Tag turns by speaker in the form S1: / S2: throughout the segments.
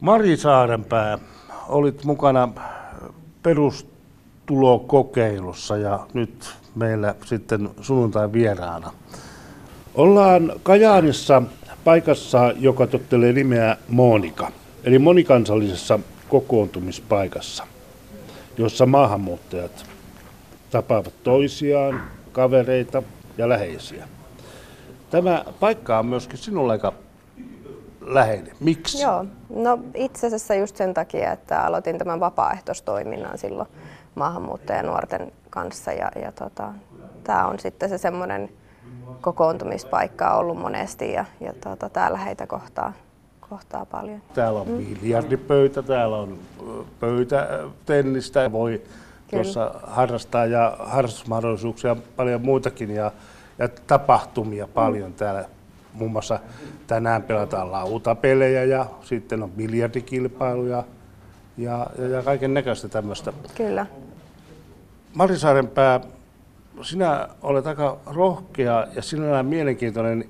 S1: Mari Saarenpää, olit mukana perustulokokeilussa ja nyt meillä sitten sunnuntai vieraana. Ollaan Kajaanissa paikassa, joka tottelee nimeä Monika, eli monikansallisessa kokoontumispaikassa, jossa maahanmuuttajat tapaavat toisiaan, kavereita ja läheisiä. Tämä paikka on myöskin sinulle aika läheinen. Miksi?
S2: Joo, no itse asiassa just sen takia, että aloitin tämän vapaaehtoistoiminnan silloin maahanmuuttajanuorten kanssa ja, ja tota, tämä on sitten se semmoinen kokoontumispaikka ollut monesti ja, ja tota, täällä heitä kohtaa, kohtaa paljon.
S1: Täällä on mm. biljardipöytä, täällä on pöytätennistä, voi tuossa harrastaa ja harrastusmahdollisuuksia paljon muitakin ja, ja tapahtumia paljon mm. täällä. Muun muassa tänään pelataan lautapelejä ja sitten on biljardikilpailuja ja, ja, ja kaiken näköistä tämmöistä.
S2: Kyllä.
S1: Mari Saarenpää, sinä olet aika rohkea ja sinällään mielenkiintoinen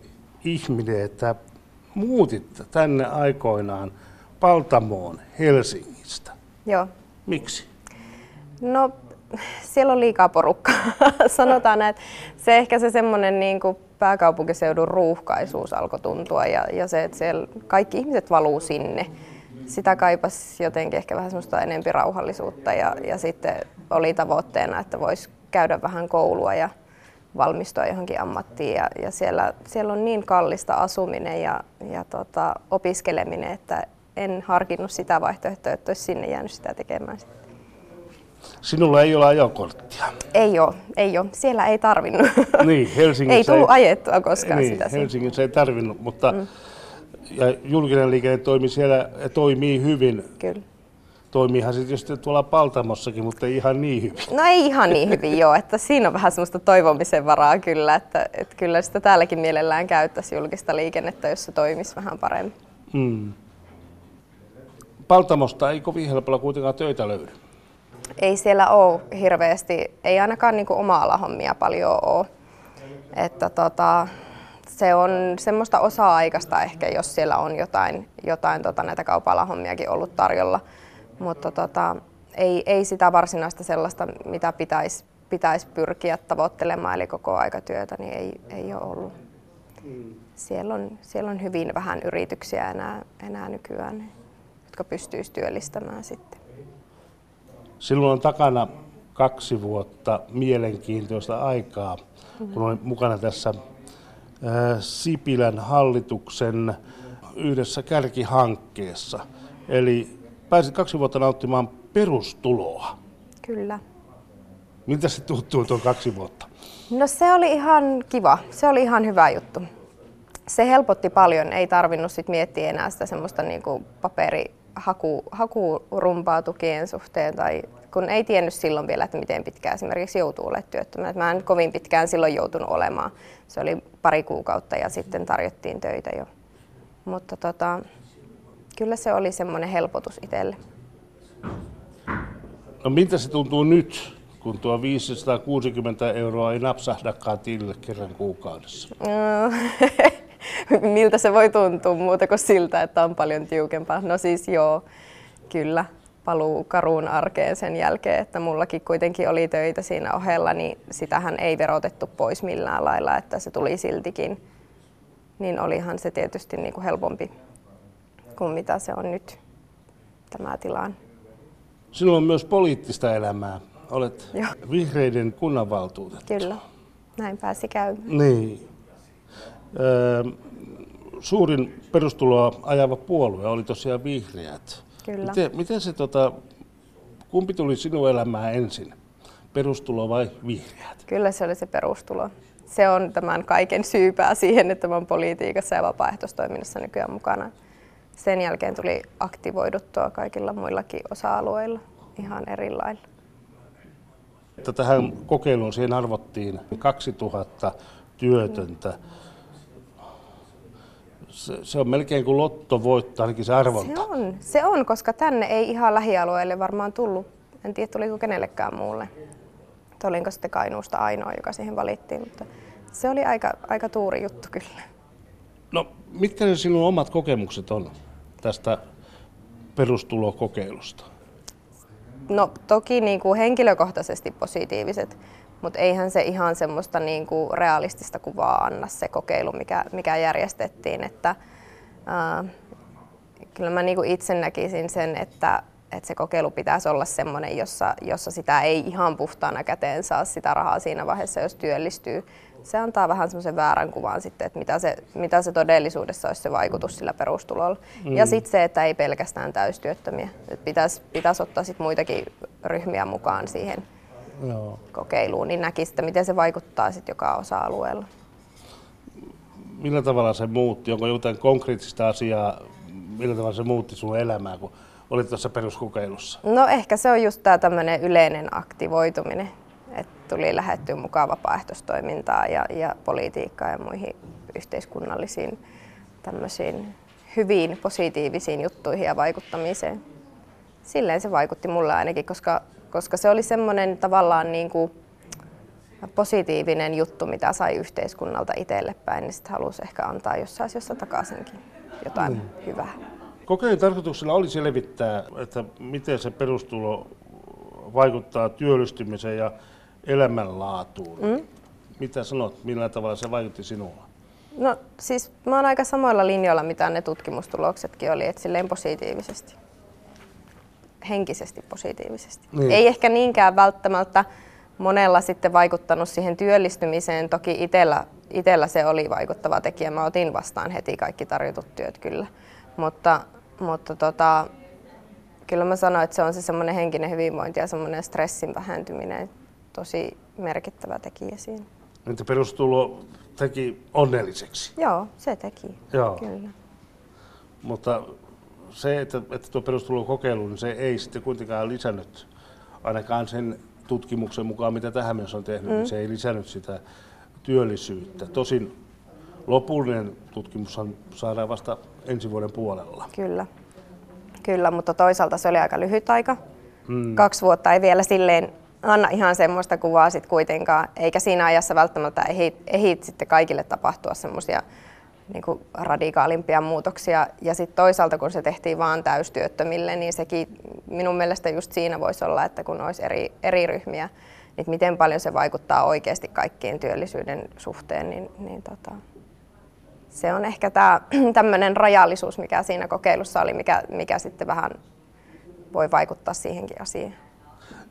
S1: ihminen, että muutit tänne aikoinaan Paltamoon Helsingistä.
S2: Joo.
S1: Miksi?
S2: No siellä on liikaa porukkaa, sanotaan näin. Se ehkä se semmoinen niin kuin pääkaupunkiseudun ruuhkaisuus alkoi tuntua ja, ja se, että siellä kaikki ihmiset valuu sinne. Sitä kaipasi jotenkin ehkä vähän semmoista enempi rauhallisuutta ja, ja sitten oli tavoitteena, että voisi käydä vähän koulua ja valmistua johonkin ammattiin ja, ja siellä, siellä on niin kallista asuminen ja, ja tota, opiskeleminen, että en harkinnut sitä vaihtoehtoa, että olisi sinne jäänyt sitä tekemään.
S1: Sinulla ei ole ajokorttia.
S2: Ei ole, ei ole. Siellä ei tarvinnut.
S1: Niin, Helsingissä
S2: ei tullut ajettua koskaan
S1: niin,
S2: sitä.
S1: Helsingissä ei tarvinnut, mutta mm. ja julkinen liikenne toimii siellä toimii hyvin.
S2: Kyllä.
S1: Toimiihan se tietysti tuolla Paltamossakin, mutta ei ihan niin hyvin.
S2: No ei ihan niin hyvin joo, että siinä on vähän semmoista toivomisen varaa kyllä, että, että kyllä sitä täälläkin mielellään käyttäisi julkista liikennettä, jos se toimisi vähän paremmin. Hmm.
S1: Paltamosta ei kovin helpolla kuitenkaan töitä löydy
S2: ei siellä ole hirveästi, ei ainakaan niin oma hommia paljon ole. Että tota, se on semmoista osa-aikaista ehkä, jos siellä on jotain, jotain tota, näitä kaupalahommiakin ollut tarjolla. Mutta tota, ei, ei sitä varsinaista sellaista, mitä pitäisi pitäisi pyrkiä tavoittelemaan, eli koko aikatyötä, niin ei, ei ole ollut. Siellä on, siellä on hyvin vähän yrityksiä enää, enää nykyään, jotka pystyisivät työllistämään sitten.
S1: Silloin on takana kaksi vuotta mielenkiintoista aikaa, kun olen mukana tässä Sipilän hallituksen yhdessä kärkihankkeessa. Eli pääsit kaksi vuotta nauttimaan perustuloa.
S2: Kyllä.
S1: Miltä se tuntuu tuon kaksi vuotta?
S2: No se oli ihan kiva. Se oli ihan hyvä juttu. Se helpotti paljon. Ei tarvinnut sit miettiä enää sitä semmoista niinku paperi, haku, hakurumpaa tukien suhteen tai kun ei tiennyt silloin vielä, että miten pitkään esimerkiksi joutuu olemaan työttömänä. Mä en kovin pitkään silloin joutunut olemaan. Se oli pari kuukautta ja sitten tarjottiin töitä jo. Mutta tota, kyllä se oli semmoinen helpotus itselle.
S1: No miltä se tuntuu nyt, kun tuo 560 euroa ei napsahdakaan tilille kerran kuukaudessa?
S2: No, miltä se voi tuntua muuta kuin siltä, että on paljon tiukempaa? No siis joo, kyllä paluu karuun arkeen sen jälkeen, että mullakin kuitenkin oli töitä siinä ohella, niin sitähän ei verotettu pois millään lailla, että se tuli siltikin. Niin olihan se tietysti niin kuin helpompi kuin mitä se on nyt tämä tilanne.
S1: Sinulla on myös poliittista elämää. Olet Joo. vihreiden kunnanvaltuutettu.
S2: Kyllä, näin pääsi käymään.
S1: Niin suurin perustuloa ajava puolue oli tosiaan vihreät.
S2: Kyllä.
S1: Miten, miten se, tota, kumpi tuli sinun elämään ensin, perustulo vai vihreät?
S2: Kyllä se oli se perustulo. Se on tämän kaiken syypää siihen, että olen politiikassa ja vapaaehtoistoiminnassa nykyään mukana. Sen jälkeen tuli aktivoiduttua kaikilla muillakin osa-alueilla ihan eri lailla.
S1: Tähän kokeiluun siihen arvottiin 2000 työtöntä. Mm se, se on melkein kuin lotto voittaa, ainakin se arvonta.
S2: Se on, se on, koska tänne ei ihan lähialueelle varmaan tullut. En tiedä, tuliko kenellekään muulle. Olinko sitten Kainuusta ainoa, joka siihen valittiin, mutta se oli aika, aika tuuri juttu kyllä.
S1: No, mitkä ne sinun omat kokemukset on tästä perustulokokeilusta?
S2: No toki niin kuin henkilökohtaisesti positiiviset, mutta eihän se ihan semmoista niin kuin realistista kuvaa anna se kokeilu, mikä, mikä järjestettiin. Että, ää, kyllä mä niin kuin itse näkisin sen, että, että se kokeilu pitäisi olla semmoinen, jossa, jossa sitä ei ihan puhtaana käteen saa sitä rahaa siinä vaiheessa, jos työllistyy. Se antaa vähän semmoisen väärän kuvan sitten, että mitä se, mitä se todellisuudessa olisi se vaikutus sillä perustulolla. Mm. Ja sitten se, että ei pelkästään täystyöttömiä. Että pitäisi, pitäisi ottaa sit muitakin ryhmiä mukaan siihen Joo. kokeiluun, niin näkisi, että miten se vaikuttaa sitten joka osa-alueella.
S1: Millä tavalla se muutti? Onko jotain konkreettista asiaa, millä tavalla se muutti sun elämää, kun olit tuossa peruskokeilussa?
S2: No ehkä se on just tämä tämmöinen yleinen aktivoituminen, että tuli lähettyä mukaan vapaaehtoistoimintaa ja, ja politiikkaa ja muihin yhteiskunnallisiin tämmöisiin hyviin positiivisiin juttuihin ja vaikuttamiseen. Silleen se vaikutti mulle ainakin, koska, koska se oli semmoinen tavallaan niin kuin positiivinen juttu, mitä sai yhteiskunnalta itselle päin, niin sitten halusi ehkä antaa jossain asiassa takaisinkin jotain mm. hyvää.
S1: Kokeilun tarkoituksena oli selvittää, että miten se perustulo vaikuttaa työllistymiseen ja elämänlaatuun. Mm. Mitä sanot, millä tavalla se vaikutti sinulla?
S2: No siis mä oon aika samoilla linjoilla, mitä ne tutkimustuloksetkin oli, että silleen positiivisesti. Henkisesti positiivisesti. Niin. Ei ehkä niinkään välttämättä monella sitten vaikuttanut siihen työllistymiseen. Toki itellä, itellä se oli vaikuttava tekijä. Mä otin vastaan heti kaikki tarjotut työt kyllä. Mutta mutta tota, kyllä mä sanoin, että se on se semmoinen henkinen hyvinvointi ja semmoinen stressin vähentyminen tosi merkittävä tekijä siinä.
S1: Entä perustulo teki onnelliseksi?
S2: Joo, se teki, Joo. kyllä.
S1: Mutta se, että, että tuo perustulo kokeilu, niin se ei sitten kuitenkaan lisännyt, ainakaan sen tutkimuksen mukaan, mitä tähän mennessä on tehnyt, niin mm. niin se ei lisännyt sitä työllisyyttä. Tosin lopullinen tutkimus saadaan vasta ensi vuoden puolella.
S2: Kyllä. Kyllä, mutta toisaalta se oli aika lyhyt aika. Hmm. Kaksi vuotta ei vielä silleen anna ihan semmoista kuvaa sit kuitenkaan, eikä siinä ajassa välttämättä ehdi, ehdi sitten kaikille tapahtua semmoisia niin radikaalimpia muutoksia. Ja sitten toisaalta, kun se tehtiin vaan täystyöttömille, niin sekin minun mielestä just siinä voisi olla, että kun olisi eri, eri ryhmiä, niin miten paljon se vaikuttaa oikeasti kaikkien työllisyyden suhteen, niin, niin tota, se on ehkä tämä tämmöinen rajallisuus, mikä siinä kokeilussa oli, mikä, mikä sitten vähän voi vaikuttaa siihenkin asiaan.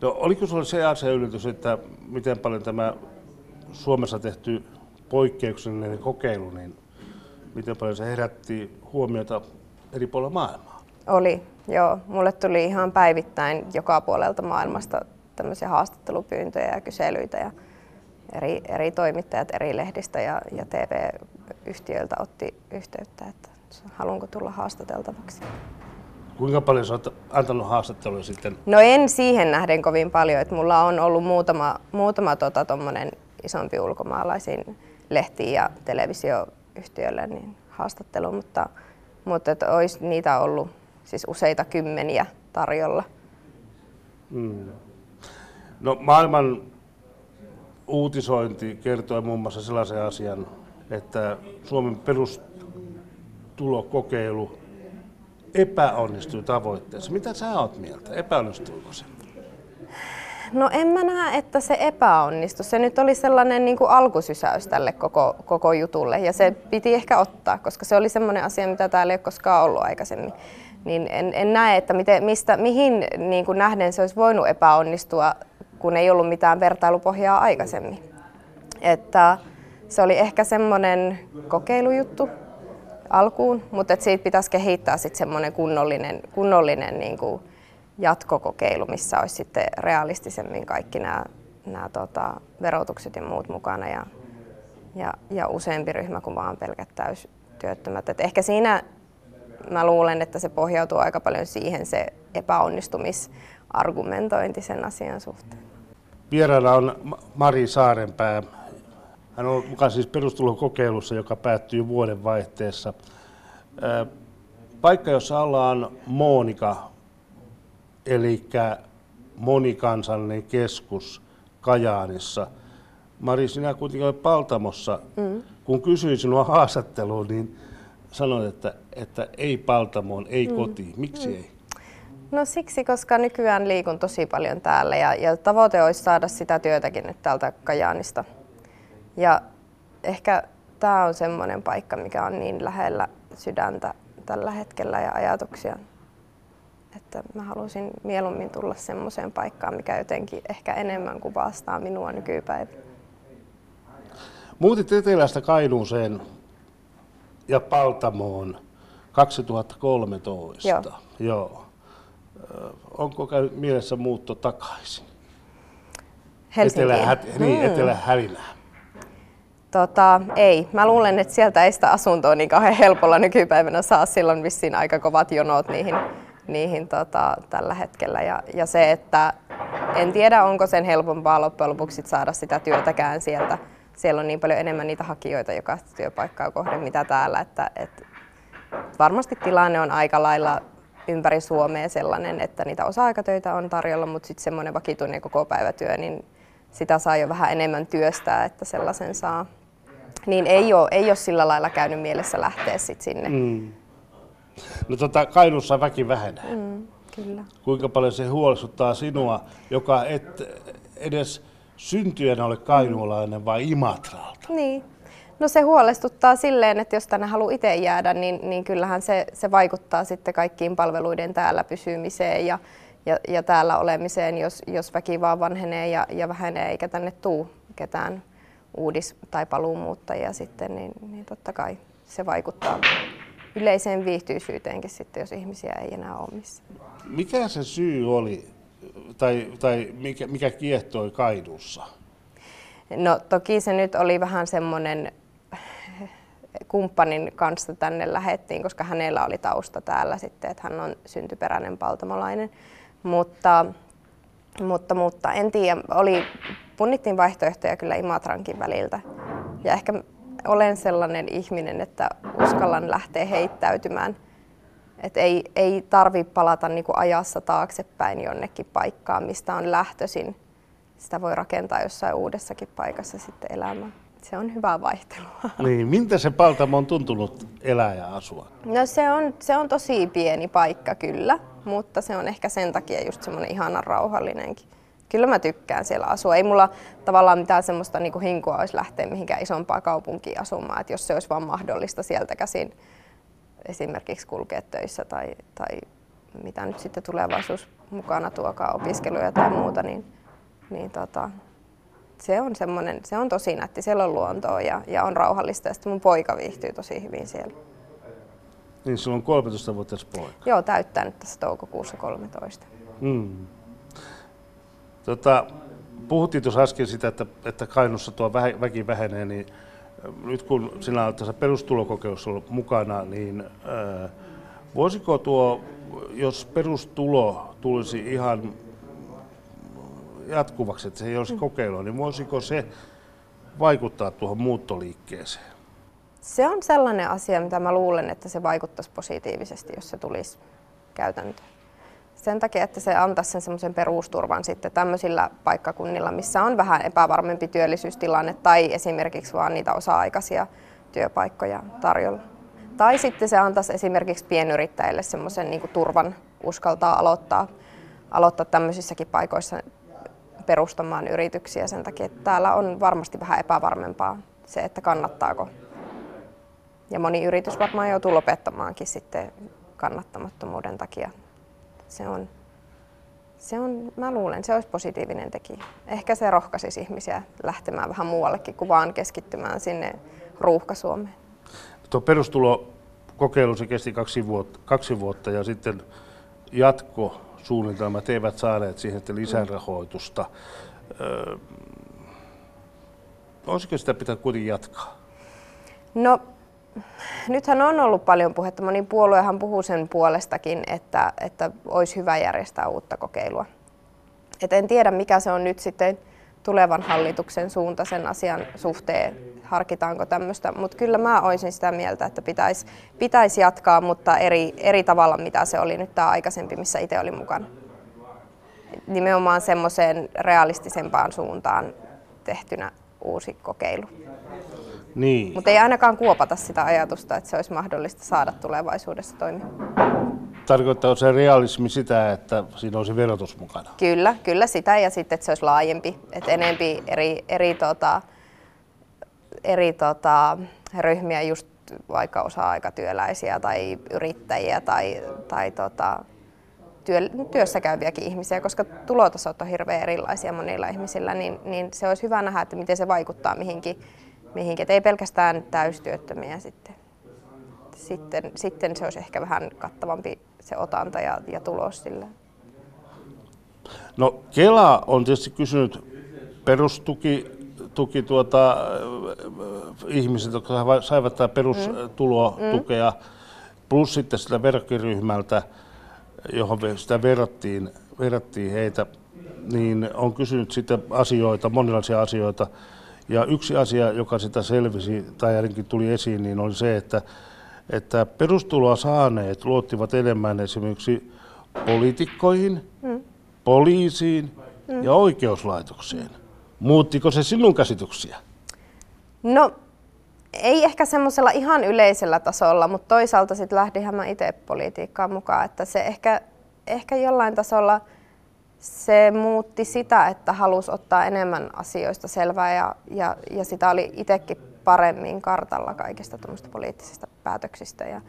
S1: No, oliko sinulla se asia yllätys, että miten paljon tämä Suomessa tehty poikkeuksellinen kokeilu, niin miten paljon se herätti huomiota eri puolilla maailmaa?
S2: Oli, joo. Mulle tuli ihan päivittäin joka puolelta maailmasta tämmöisiä haastattelupyyntöjä ja kyselyitä ja eri, eri toimittajat eri lehdistä ja, ja TV yhtiöiltä otti yhteyttä, että haluanko tulla haastateltavaksi.
S1: Kuinka paljon sä oot antanut haastatteluja sitten?
S2: No en siihen nähden kovin paljon, että mulla on ollut muutama, muutama tota, isompi ulkomaalaisiin lehtiin ja televisioyhtiölle niin haastattelu, mutta, mutta että olisi niitä ollut siis useita kymmeniä tarjolla.
S1: Hmm. No maailman uutisointi kertoi muun muassa sellaisen asian, että Suomen perustulokokeilu epäonnistui tavoitteessa. Mitä sä oot mieltä? Epäonnistuiko se?
S2: No en mä näe, että se epäonnistui. Se nyt oli sellainen niin kuin alkusysäys tälle koko, koko jutulle ja se piti ehkä ottaa, koska se oli semmoinen asia, mitä täällä ei ole koskaan ollut aikaisemmin. Niin en, en näe, että miten, mistä, mihin niin kuin nähden se olisi voinut epäonnistua, kun ei ollut mitään vertailupohjaa aikaisemmin. Että, se oli ehkä semmoinen kokeilujuttu alkuun, mutta siitä pitäisi kehittää sitten semmoinen kunnollinen, kunnollinen niin kuin jatkokokeilu, missä olisi sitten realistisemmin kaikki nämä, nämä tota, verotukset ja muut mukana ja, ja, ja useampi ryhmä kuin vaan pelkät täystyöttömät. Et ehkä siinä mä luulen, että se pohjautuu aika paljon siihen se epäonnistumisargumentointi sen asian suhteen.
S1: Vieraana on Mari Saarenpää, hän on mukana siis perustulokokeilussa, joka päättyy vuoden vaihteessa. Paikka, jossa ollaan Monika, eli monikansallinen keskus Kajaanissa. Mari, sinä kuitenkin olet Paltamossa. Mm. Kun kysyin sinua haastatteluun, niin sanoit, että, että ei Paltamoon, ei mm. kotiin. Miksi mm. ei?
S2: No siksi, koska nykyään liikun tosi paljon täällä ja, ja tavoite olisi saada sitä työtäkin nyt täältä Kajaanista. Ja ehkä tämä on semmoinen paikka, mikä on niin lähellä sydäntä tällä hetkellä ja ajatuksia. Että mä halusin mieluummin tulla semmoiseen paikkaan, mikä jotenkin ehkä enemmän kuvastaa minua nykypäivänä.
S1: Muutit Etelästä Kainuuseen ja Paltamoon 2013.
S2: Joo.
S1: Joo. Onko käynyt mielessä muutto takaisin?
S2: Helsinkiin.
S1: Etelä, niin, mm. Etelä-Hälinään.
S2: Tota, ei. Mä luulen, että sieltä ei sitä asuntoa niin kauhean helpolla nykypäivänä saa. Silloin vissiin aika kovat jonot niihin, niihin tota, tällä hetkellä. Ja, ja se, että en tiedä, onko sen helpompaa loppujen lopuksi saada sitä työtäkään sieltä. Siellä on niin paljon enemmän niitä hakijoita jokaista työpaikkaa kohden, mitä täällä. Että, että varmasti tilanne on aika lailla ympäri Suomea sellainen, että niitä osa-aikatöitä on tarjolla, mutta sitten semmoinen vakituinen koko päivätyö, niin sitä saa jo vähän enemmän työstää, että sellaisen saa. Niin ei ole, ei ole sillä lailla käynyt mielessä lähteä sit sinne. Mm.
S1: No tota, Kainuussa väki vähenee.
S2: Mm, kyllä.
S1: Kuinka paljon se huolestuttaa sinua, joka et edes syntyjänä ole kainuulainen vai Imatralta?
S2: Niin. No se huolestuttaa silleen, että jos tänne haluaa itse jäädä, niin, niin kyllähän se, se vaikuttaa sitten kaikkiin palveluiden täällä pysymiseen ja, ja, ja täällä olemiseen, jos, jos väki vaan vanhenee ja, ja vähenee eikä tänne tuu ketään uudis- tai paluumuuttajia sitten, niin, niin totta kai se vaikuttaa yleiseen viihtyisyyteenkin sitten, jos ihmisiä ei enää ole missään.
S1: Mikä se syy oli, tai, tai mikä, mikä kiehtoi Kaidussa?
S2: No toki se nyt oli vähän semmoinen kumppanin kanssa tänne lähettiin, koska hänellä oli tausta täällä sitten, että hän on syntyperäinen paltamolainen. Mutta, mutta, mutta en tiedä, oli, punnittiin vaihtoehtoja kyllä Imatrankin väliltä. Ja ehkä olen sellainen ihminen, että uskallan lähteä heittäytymään. Et ei, ei tarvi palata niinku ajassa taaksepäin jonnekin paikkaan, mistä on lähtöisin. Sitä voi rakentaa jossain uudessakin paikassa sitten elämään se on hyvää vaihtelua.
S1: Niin, miltä se Paltamo on tuntunut elää ja asua?
S2: No se on, se on tosi pieni paikka kyllä, mutta se on ehkä sen takia just semmoinen ihanan rauhallinenkin. Kyllä mä tykkään siellä asua. Ei mulla tavallaan mitään semmoista niin hinkua olisi lähteä mihinkään isompaa kaupunkiin asumaan, että jos se olisi vaan mahdollista sieltä käsin esimerkiksi kulkea töissä tai, tai mitä nyt sitten tulevaisuus mukana tuokaa opiskeluja tai muuta, niin, niin tota, se on semmoinen, se on tosi nätti. Siellä on luontoa ja, ja on rauhallista ja sitten mun poika viihtyy tosi hyvin siellä.
S1: Niin sulla on 13 vuotias poika?
S2: Joo, täyttää nyt tässä toukokuussa 13.
S1: Mm. Tota, puhuttiin tuossa äsken sitä, että, että Kainussa tuo väki vähenee, niin äh, nyt kun sinä olet tässä perustulokokeilussa ollut mukana, niin äh, voisiko tuo, jos perustulo tulisi ihan jatkuvaksi, että se ei olisi mm. kokeilua, niin voisiko se vaikuttaa tuohon muuttoliikkeeseen?
S2: Se on sellainen asia, mitä mä luulen, että se vaikuttaisi positiivisesti, jos se tulisi käytäntöön. Sen takia, että se antaisi sen semmoisen perusturvan sitten tämmöisillä paikkakunnilla, missä on vähän epävarmempi työllisyystilanne tai esimerkiksi vaan niitä osa-aikaisia työpaikkoja tarjolla. Tai sitten se antaisi esimerkiksi pienyrittäjille semmoisen niin turvan uskaltaa aloittaa, aloittaa tämmöisissäkin paikoissa perustamaan yrityksiä sen takia, että täällä on varmasti vähän epävarmempaa se, että kannattaako. Ja moni yritys varmaan joutuu lopettamaankin sitten kannattamattomuuden takia. Se on, se on, mä luulen, se olisi positiivinen tekijä. Ehkä se rohkaisisi ihmisiä lähtemään vähän muuallekin kuin vaan keskittymään sinne ruuhka-Suomeen.
S1: Tuo perustulokokeilu se kesti kaksi vuotta, kaksi vuotta ja sitten jatko suunnitelmat eivät saaneet siihen lisärahoitusta. Öö, olisiko sitä pitää kuitenkin jatkaa?
S2: No, nythän on ollut paljon puhetta. Moni puoluehan puhuu sen puolestakin, että, että olisi hyvä järjestää uutta kokeilua. Et en tiedä, mikä se on nyt sitten tulevan hallituksen suunta sen asian suhteen, harkitaanko tämmöistä, mutta kyllä mä olisin sitä mieltä, että pitäisi pitäis jatkaa, mutta eri, eri tavalla, mitä se oli nyt tämä aikaisempi, missä itse olin mukana. Nimenomaan semmoiseen realistisempaan suuntaan tehtynä uusi kokeilu.
S1: Niin.
S2: Mutta ei ainakaan kuopata sitä ajatusta, että se olisi mahdollista saada tulevaisuudessa toimia.
S1: tarkoittaa se realismi sitä, että siinä olisi verotus mukana?
S2: Kyllä, kyllä sitä ja sitten, että se olisi laajempi, että enempi eri, eri, tota, eri tota, ryhmiä, just vaikka osa-aikatyöläisiä tai yrittäjiä tai, tai tota, työ, työssä käyviäkin ihmisiä, koska tulotasot on hirveän erilaisia monilla ihmisillä, niin, niin se olisi hyvä nähdä, että miten se vaikuttaa mihinkin, mihinkin. että ei pelkästään täystyöttömiä sitten. Sitten, sitten se olisi ehkä vähän kattavampi se otanta ja, ja tulos sille.
S1: No Kela on tietysti kysynyt perustuki tuki tuota, ihmiset, jotka saivat tämä perustulotukea, mm. plus sitten sitä verkkiryhmältä, johon sitä verrattiin, verrattiin heitä, niin on kysynyt sitten asioita, monenlaisia asioita. Ja yksi asia, joka sitä selvisi tai ainakin tuli esiin, niin oli se, että, että perustuloa saaneet luottivat enemmän esimerkiksi poliitikkoihin, mm. poliisiin mm. ja oikeuslaitokseen. Muuttiko se sinun käsityksiä?
S2: No ei ehkä semmoisella ihan yleisellä tasolla, mutta toisaalta sitten lähdinhän mä itse politiikkaan mukaan, että se ehkä, ehkä jollain tasolla se muutti sitä, että halusi ottaa enemmän asioista selvää ja, ja, ja sitä oli itsekin paremmin kartalla kaikista poliittisista päätöksistä ja,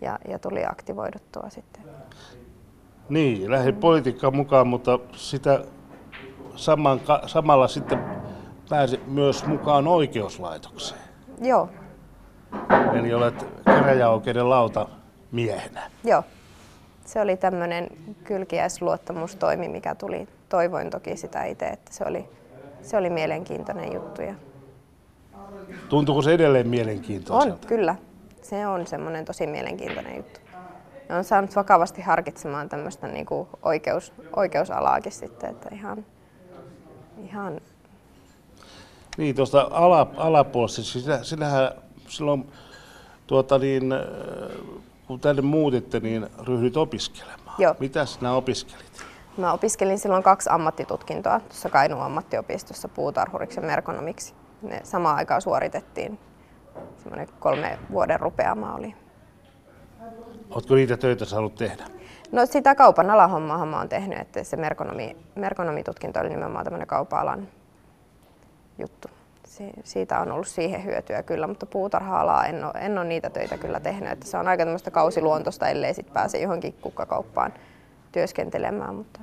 S2: ja, ja tuli aktivoiduttua sitten.
S1: Niin, lähdin politiikkaan mukaan, mutta sitä saman, samalla sitten pääsi myös mukaan oikeuslaitokseen.
S2: Joo.
S1: Eli olet käräjäoikeuden lauta miehenä.
S2: Joo. Se oli tämmöinen kylkiäisluottamustoimi, mikä tuli. Toivoin toki sitä itse, että se oli, se oli mielenkiintoinen juttu. Ja...
S1: Tuntuuko se edelleen mielenkiintoiselta?
S2: On, kyllä. Se on semmoinen tosi mielenkiintoinen juttu. Ja on saanut vakavasti harkitsemaan tämmöistä niin kuin oikeus, oikeusalaakin sitten, että ihan, ihan
S1: niin, tuosta ala, alapuolesta, siis sinähän silloin tuota niin, kun tänne muutitte, niin ryhdyt opiskelemaan.
S2: Joo.
S1: Mitä sinä opiskelit?
S2: Mä opiskelin silloin kaksi ammattitutkintoa tuossa Kainuun ammattiopistossa puutarhuriksi ja merkonomiksi. Ne samaan aikaan suoritettiin. Semmoinen kolme vuoden rupeama oli.
S1: Oletko niitä töitä saanut tehdä?
S2: No sitä kaupan alahommaa mä oon tehnyt, että se merkonomi, merkonomitutkinto oli nimenomaan tämmöinen kaupan alan juttu. Siitä on ollut siihen hyötyä kyllä, mutta puutarha-alaa en ole, en ole niitä töitä kyllä tehnyt. Että se on aika tämmöistä kausiluontoista, ellei sitten pääse johonkin kukkakauppaan työskentelemään. Mutta,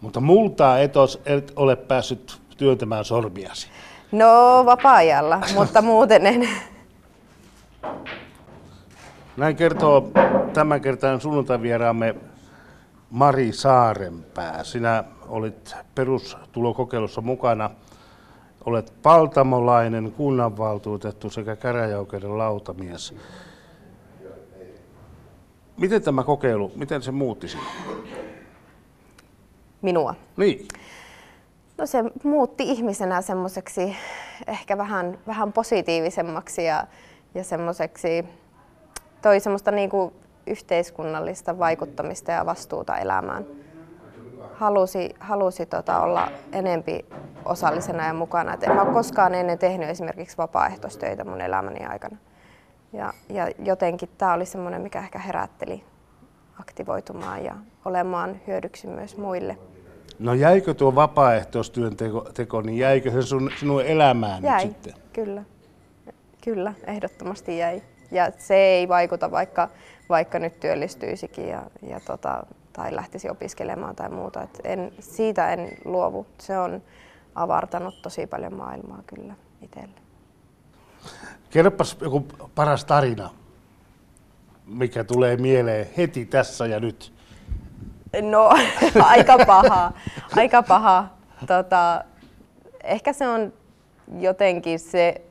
S1: mutta multaa et, os, et ole päässyt työntämään sormiasi?
S2: No vapaa-ajalla, mutta muuten en.
S1: Näin kertoo tämän kertaan sunnuntaivieraamme Mari Saarenpää. Sinä olit perustulokokeilussa mukana Olet paltamolainen kunnanvaltuutettu sekä käräjäoikeuden lautamies. Miten tämä kokeilu, miten se muutti sinua?
S2: Minua?
S1: Niin.
S2: No se muutti ihmisenä semmoiseksi ehkä vähän, vähän positiivisemmaksi ja, ja semmoiseksi toi semmoista niinku yhteiskunnallista vaikuttamista ja vastuuta elämään halusi, halusi tota olla enempi osallisena ja mukana. Et en mä ole koskaan ennen tehnyt esimerkiksi vapaaehtoistöitä mun elämäni aikana. Ja, ja jotenkin tämä oli semmoinen, mikä ehkä herätteli aktivoitumaan ja olemaan hyödyksi myös muille.
S1: No jäikö tuo vapaaehtoistyön teko, teko niin jäikö se sun, sinun elämään
S2: jäi,
S1: nyt sitten?
S2: kyllä. Kyllä, ehdottomasti jäi. Ja se ei vaikuta, vaikka, vaikka nyt työllistyisikin ja, ja tota, tai lähtisi opiskelemaan tai muuta. Et en, siitä en luovu. Se on avartanut tosi paljon maailmaa kyllä itselle.
S1: Kerropas joku paras tarina, mikä tulee mieleen heti tässä ja nyt.
S2: No, aika paha. Aika paha. Tota, ehkä se on jotenkin se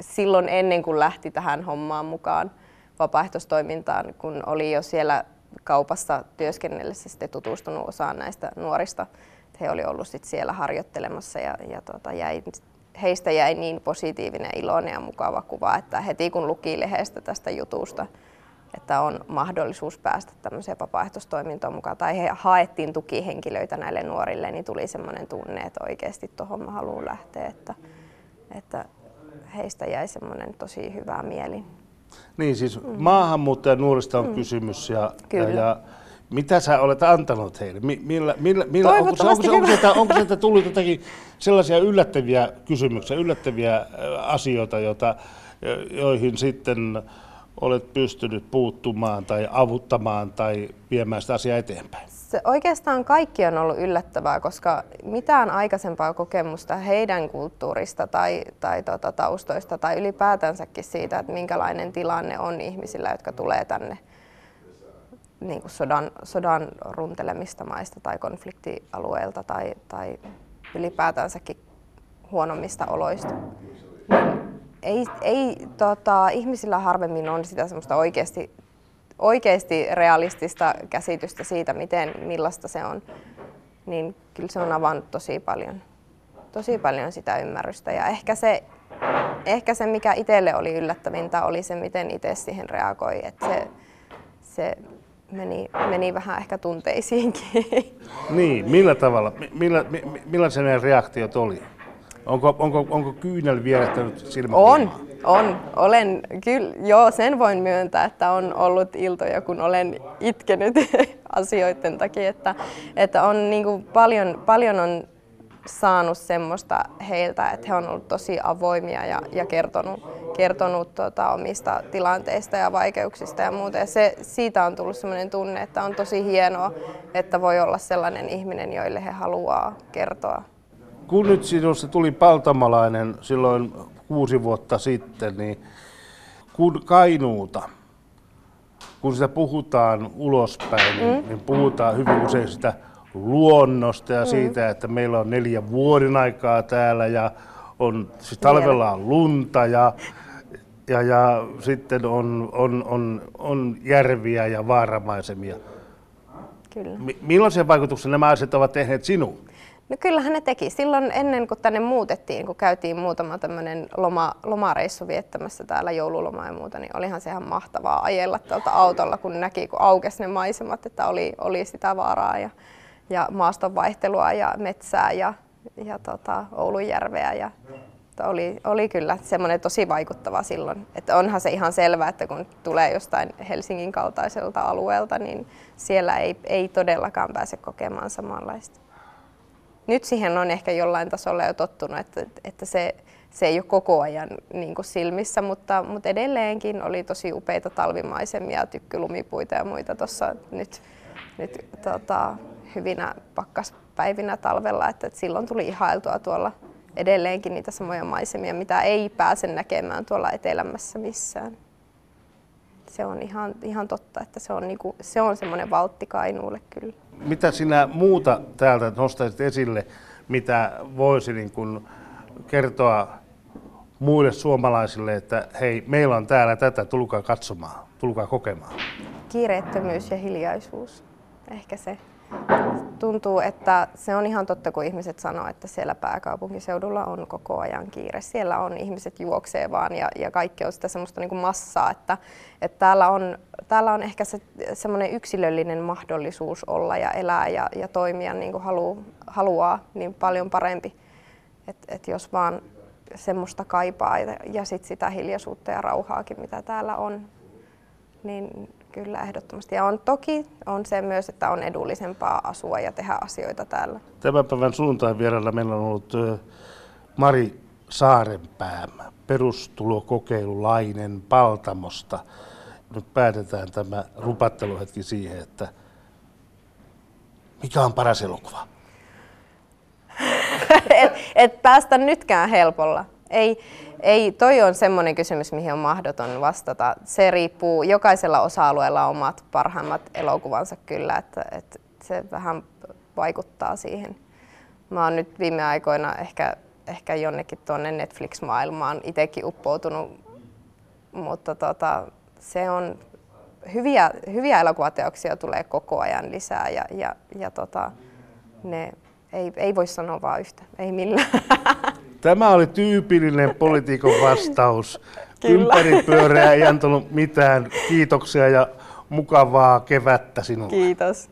S2: silloin ennen kuin lähti tähän hommaan mukaan vapaaehtoistoimintaan, kun oli jo siellä kaupassa työskennellessä sitten tutustunut osaan näistä nuorista. He oli ollut sit siellä harjoittelemassa ja, ja tota, jäi, heistä jäi niin positiivinen, iloinen ja mukava kuva, että heti kun luki lehdestä tästä jutusta, että on mahdollisuus päästä tämmöiseen vapaaehtoistoimintaan mukaan, tai he haettiin tukihenkilöitä näille nuorille, niin tuli semmoinen tunne, että oikeasti tuohon mä haluan lähteä, että, että heistä jäi semmoinen tosi hyvä mieli.
S1: Niin siis maahanmuuttajan nuorista on mm. kysymys ja, ja, ja Mitä sä olet antanut heille? Millä, millä, millä, onko, se, onko, se, onko, se, onko sieltä tullut jotakin sellaisia yllättäviä kysymyksiä, yllättäviä asioita, joita, joihin sitten olet pystynyt puuttumaan tai avuttamaan tai viemään sitä asiaa eteenpäin?
S2: Se oikeastaan kaikki on ollut yllättävää, koska mitään aikaisempaa kokemusta heidän kulttuurista tai, tai tota, taustoista tai ylipäätänsäkin siitä, että minkälainen tilanne on ihmisillä, jotka tulee tänne niin kuin sodan, sodan runtelemista maista tai konfliktialueelta tai, tai ylipäätänsäkin huonommista oloista. Niin ei, ei tota, ihmisillä harvemmin on sitä semmoista oikeasti, oikeasti realistista käsitystä siitä, miten, millaista se on. Niin kyllä se on avannut tosi paljon, tosi paljon sitä ymmärrystä. Ja ehkä se, ehkä se mikä itselle oli yllättävintä, oli se, miten itse siihen reagoi. Että se, se meni, meni vähän ehkä tunteisiinkin.
S1: Niin, millä tavalla, millä, millaisia ne reaktiot oli? Onko, onko, onko kyynel vierähtänyt silmä?
S2: On, on. Olen, kyllä, joo, sen voin myöntää, että on ollut iltoja, kun olen itkenyt asioiden takia, että, että on niin kuin paljon, paljon on saanut semmoista heiltä, että he on ollut tosi avoimia ja, ja kertonut, kertonut tota, omista tilanteista ja vaikeuksista ja muuta. Ja se, siitä on tullut semmoinen tunne, että on tosi hienoa, että voi olla sellainen ihminen, joille he haluaa kertoa
S1: kun nyt sinusta tuli paltamalainen silloin kuusi vuotta sitten, niin kun Kainuuta, kun sitä puhutaan ulospäin, niin, mm. niin puhutaan hyvin usein sitä luonnosta ja mm. siitä, että meillä on neljä vuoden aikaa täällä ja on, siis talvella on lunta ja, ja, ja sitten on, on, on, on järviä ja vaaramaisemia. Kyllä. Millaisen vaikutuksen nämä asiat ovat tehneet sinuun?
S2: No kyllähän ne teki. Silloin ennen kuin tänne muutettiin, kun käytiin muutama tämmöinen loma, lomareissu viettämässä täällä joululomaa ja muuta, niin olihan se ihan mahtavaa ajella tuolta autolla, kun näki, kun aukesi ne maisemat, että oli, oli sitä vaaraa ja, ja maastonvaihtelua ja metsää ja, ja tota, Oulujärveä ja oli, oli kyllä semmoinen tosi vaikuttava silloin. Että onhan se ihan selvää, että kun tulee jostain Helsingin kaltaiselta alueelta, niin siellä ei, ei todellakaan pääse kokemaan samanlaista nyt siihen on ehkä jollain tasolla jo tottunut, että, että se, se ei ole koko ajan niin kuin silmissä, mutta, mutta edelleenkin oli tosi upeita talvimaisemia, tykkylumipuita ja muita tuossa nyt, nyt tota, hyvinä pakkaspäivinä talvella, että, että silloin tuli ihailtua tuolla edelleenkin niitä samoja maisemia, mitä ei pääse näkemään tuolla etelämässä missään. Se on ihan, ihan totta, että se on, niinku, se on semmoinen valtti Kainuulle kyllä
S1: mitä sinä muuta täältä nostaisit esille, mitä voisi niin kuin kertoa muille suomalaisille, että hei, meillä on täällä tätä, tulkaa katsomaan, tulkaa kokemaan?
S2: Kiireettömyys ja hiljaisuus, ehkä se. Tuntuu, että se on ihan totta, kun ihmiset sanoo, että siellä pääkaupunkiseudulla on koko ajan kiire. Siellä on ihmiset juoksee vaan ja, ja kaikki on sitä semmoista niin kuin massaa, että, että täällä, on, täällä on ehkä se semmoinen yksilöllinen mahdollisuus olla ja elää ja, ja toimia niin kuin halu, haluaa niin paljon parempi. että et jos vaan semmoista kaipaa ja, ja sit sitä hiljaisuutta ja rauhaakin, mitä täällä on, niin Kyllä, ehdottomasti. Ja on toki on se myös, että on edullisempaa asua ja tehdä asioita täällä.
S1: Tämän päivän suuntaan vierellä meillä on ollut Mari Saarenpää, perustulokokeilulainen Paltamosta. Nyt päätetään tämä rupatteluhetki siihen, että mikä on paras elokuva?
S2: et, et päästä nytkään helpolla. Ei, ei, toi on semmoinen kysymys, mihin on mahdoton vastata. Se riippuu, jokaisella osa-alueella on omat parhaimmat elokuvansa kyllä, että, että se vähän vaikuttaa siihen. Mä oon nyt viime aikoina ehkä, ehkä jonnekin tuonne Netflix-maailmaan itsekin uppoutunut, mutta tota, se on hyviä, hyviä elokuvateoksia tulee koko ajan lisää ja, ja, ja tota, ne ei, ei voi sanoa vaan yhtä, ei millään.
S1: Tämä oli tyypillinen poliitikon vastaus. Ympäripyöreä ei antanut mitään. Kiitoksia ja mukavaa kevättä sinulle.
S2: Kiitos.